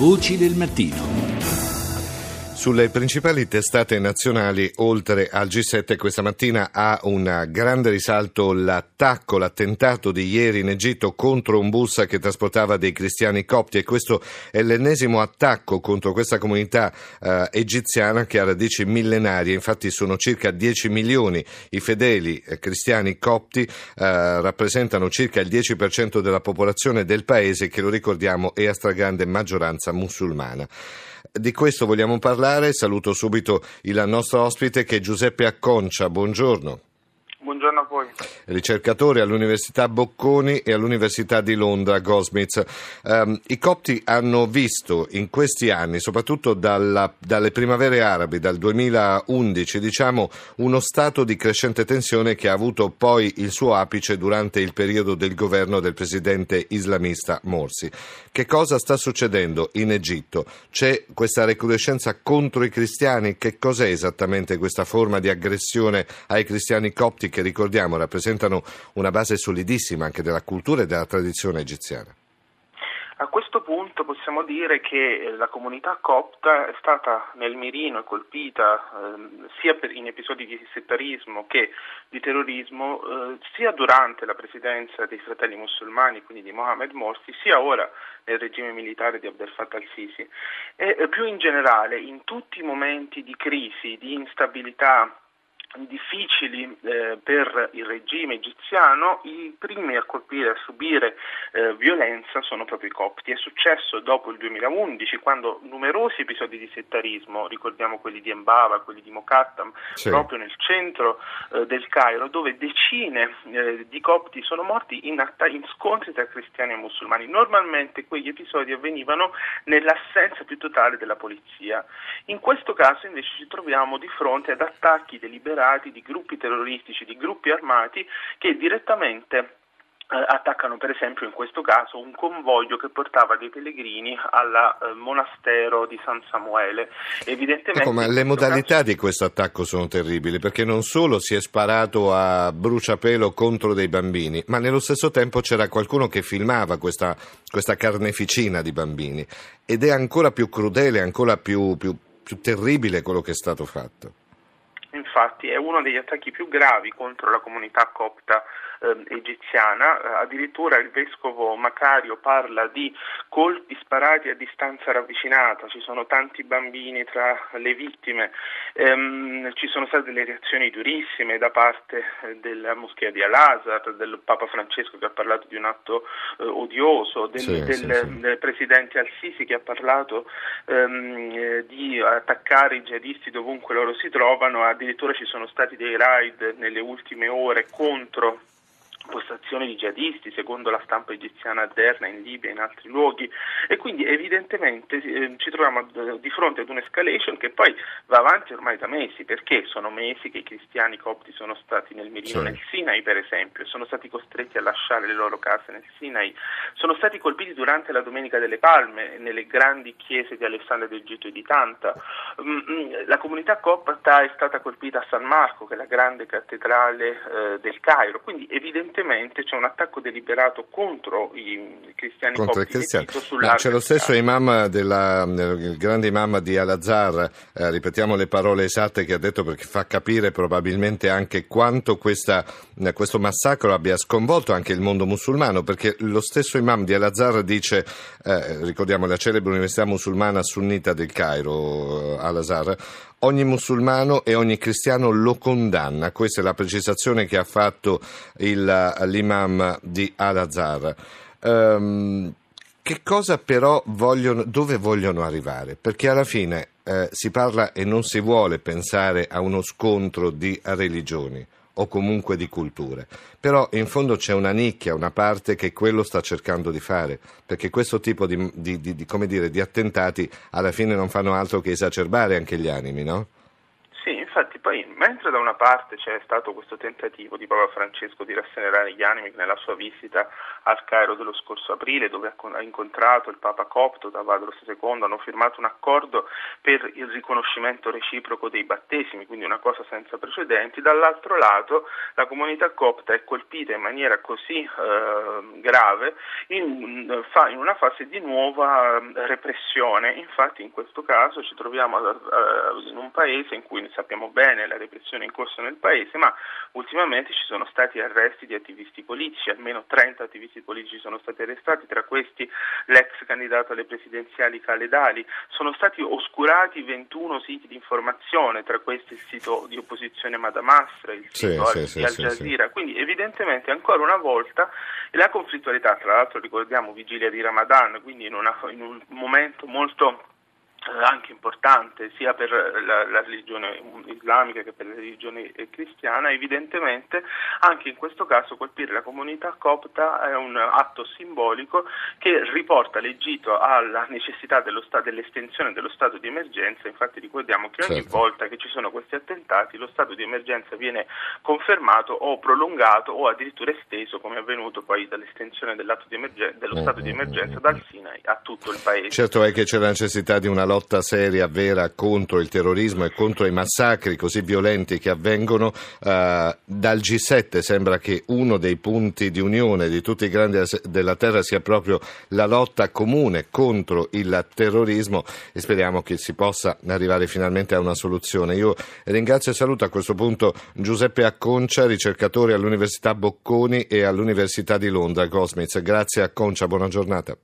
Voci del mattino. Sulle principali testate nazionali, oltre al G7, questa mattina ha un grande risalto l'attacco, l'attentato di ieri in Egitto contro un bus che trasportava dei cristiani copti e questo è l'ennesimo attacco contro questa comunità eh, egiziana che ha radici millenarie. Infatti sono circa 10 milioni i fedeli eh, cristiani copti, eh, rappresentano circa il 10% della popolazione del paese che, lo ricordiamo, è a stragrande maggioranza musulmana. Di questo vogliamo parlare. Saluto subito il nostro ospite che è Giuseppe Acconcia. Buongiorno. Buongiorno a voi. Ricercatore all'Università Bocconi e all'Università di Londra, Goldsmiths. Um, I copti hanno visto in questi anni, soprattutto dalla, dalle primavere arabe, dal 2011, diciamo, uno stato di crescente tensione che ha avuto poi il suo apice durante il periodo del governo del presidente islamista Morsi. Che cosa sta succedendo in Egitto? C'è questa recrudescenza contro i cristiani? Che cos'è esattamente questa forma di aggressione ai cristiani copti che ricordiamo rappresentano una base solidissima anche della cultura e della tradizione egiziana. A questo punto possiamo dire che la comunità copta è stata nel mirino e colpita eh, sia in episodi di settarismo che di terrorismo eh, sia durante la presidenza dei fratelli musulmani, quindi di Mohammed Morsi, sia ora nel regime militare di Abdel Fattah al-Sisi. E eh, più in generale in tutti i momenti di crisi, di instabilità difficili eh, per il regime egiziano, i primi a colpire, a subire eh, violenza sono proprio i copti. È successo dopo il 2011 quando numerosi episodi di settarismo, ricordiamo quelli di Embava, quelli di Mokattam, sì. proprio nel centro eh, del Cairo, dove decine eh, di copti sono morti in, atta- in scontri tra cristiani e musulmani. Normalmente quegli episodi avvenivano nell'assenza più totale della polizia. In questo caso invece ci troviamo di fronte ad attacchi deliberati disperati di gruppi terroristici, di gruppi armati che direttamente eh, attaccano per esempio in questo caso un convoglio che portava dei pellegrini al eh, monastero di San Samuele. Evidentemente ecco, ma le modalità caso... di questo attacco sono terribili perché non solo si è sparato a bruciapelo contro dei bambini, ma nello stesso tempo c'era qualcuno che filmava questa, questa carneficina di bambini ed è ancora più crudele, ancora più, più, più terribile quello che è stato fatto infatti è uno degli attacchi più gravi contro la comunità copta eh, egiziana, addirittura il vescovo Macario parla di colpi sparati a distanza ravvicinata, ci sono tanti bambini tra le vittime, ehm, ci sono state delle reazioni durissime da parte eh, della moschea di Al-Azhar, del Papa Francesco che ha parlato di un atto eh, odioso, del, sì, del, sì, sì. del, presidente Al-Sisi che ha parlato ehm, eh, attaccare i jihadisti dovunque loro si trovano, addirittura ci sono stati dei raid nelle ultime ore contro postazioni di jihadisti, secondo la stampa egiziana a Derna, in Libia e in altri luoghi. E quindi evidentemente eh, ci troviamo di fronte ad un'escalation che poi va avanti ormai da mesi, perché sono mesi che i cristiani copti sono stati nel mirino sì. nel Sinai per esempio, sono stati costretti a lasciare le loro case nel Sinai, sono stati colpiti durante la Domenica delle Palme nelle grandi chiese di Alessandria d'Egitto e di Tanta, mm, mm, la comunità copta è stata colpita a San Marco, che è la grande cattedrale eh, del Cairo, quindi evidentemente evidentemente c'è un attacco deliberato contro i cristiani contro i cristiani. No, c'è lo stesso imam della, il grande imam di Al-Azhar, eh, ripetiamo le parole esatte che ha detto perché fa capire probabilmente anche quanto questa, eh, questo massacro abbia sconvolto anche il mondo musulmano, perché lo stesso imam di Al-Azhar dice, eh, ricordiamo la celebre università musulmana sunnita del Cairo, eh, Al-Azhar, ogni musulmano e ogni cristiano lo condanna. Questa è la precisazione che ha fatto il, l'imam di Al-Azhar. Um, che cosa però vogliono, dove vogliono arrivare? Perché alla fine eh, si parla e non si vuole pensare a uno scontro di religioni o comunque di culture. Però in fondo c'è una nicchia, una parte che quello sta cercando di fare, perché questo tipo di, di, di, dire, di attentati alla fine non fanno altro che esacerbare anche gli animi, no? Mentre da una parte c'è stato questo tentativo di Papa Francesco di rasserenare gli animi nella sua visita al Cairo dello scorso aprile, dove ha incontrato il Papa Copto Tavadros II, hanno firmato un accordo per il riconoscimento reciproco dei battesimi, quindi una cosa senza precedenti, dall'altro lato la comunità copta è colpita in maniera così eh, grave in, in, una fase di nuova eh, repressione, infatti in questo caso ci troviamo uh, in un paese in cui sappiamo bene la repressione in corso nel paese, ma ultimamente ci sono stati arresti di attivisti politici, almeno 30 attivisti politici sono stati arrestati, tra questi l'ex candidato alle presidenziali Caledali, sono stati oscurati 21 siti di informazione, tra questi il sito di opposizione Madamastra, il sito sì, sì, di Al Jazeera, sì, quindi evidentemente ancora una volta la conflittualità, tra l'altro ricordiamo vigilia di Ramadan, quindi in, una, in un momento molto anche importante sia per la, la, religione islamica che per la religione cristiana, evidentemente anche in questo caso colpire la comunità copta è un atto simbolico che riporta l'Egitto alla necessità dello sta- dell'estensione dello stato di emergenza, infatti ricordiamo che ogni certo. volta che ci sono questi attentati lo stato di emergenza viene confermato o prolungato o addirittura esteso come è avvenuto poi dall'estensione dello stato di emergenza dal Sinai a tutto il paese. Certo è che c'è la necessità di una lotta seria, vera contro il terrorismo e contro i massacri così violenti che avvengono. Uh, dal G7 sembra che uno dei punti di unione di tutti i grandi della terra sia proprio la lotta comune contro il terrorismo e speriamo che si possa arrivare finalmente a una soluzione. Io ringrazio e saluto a questo punto Giuseppe Acconcia, ricercatore all'Università Bocconi e all'Università di Londra, Goldsmiths. Grazie Acconcia, buona giornata.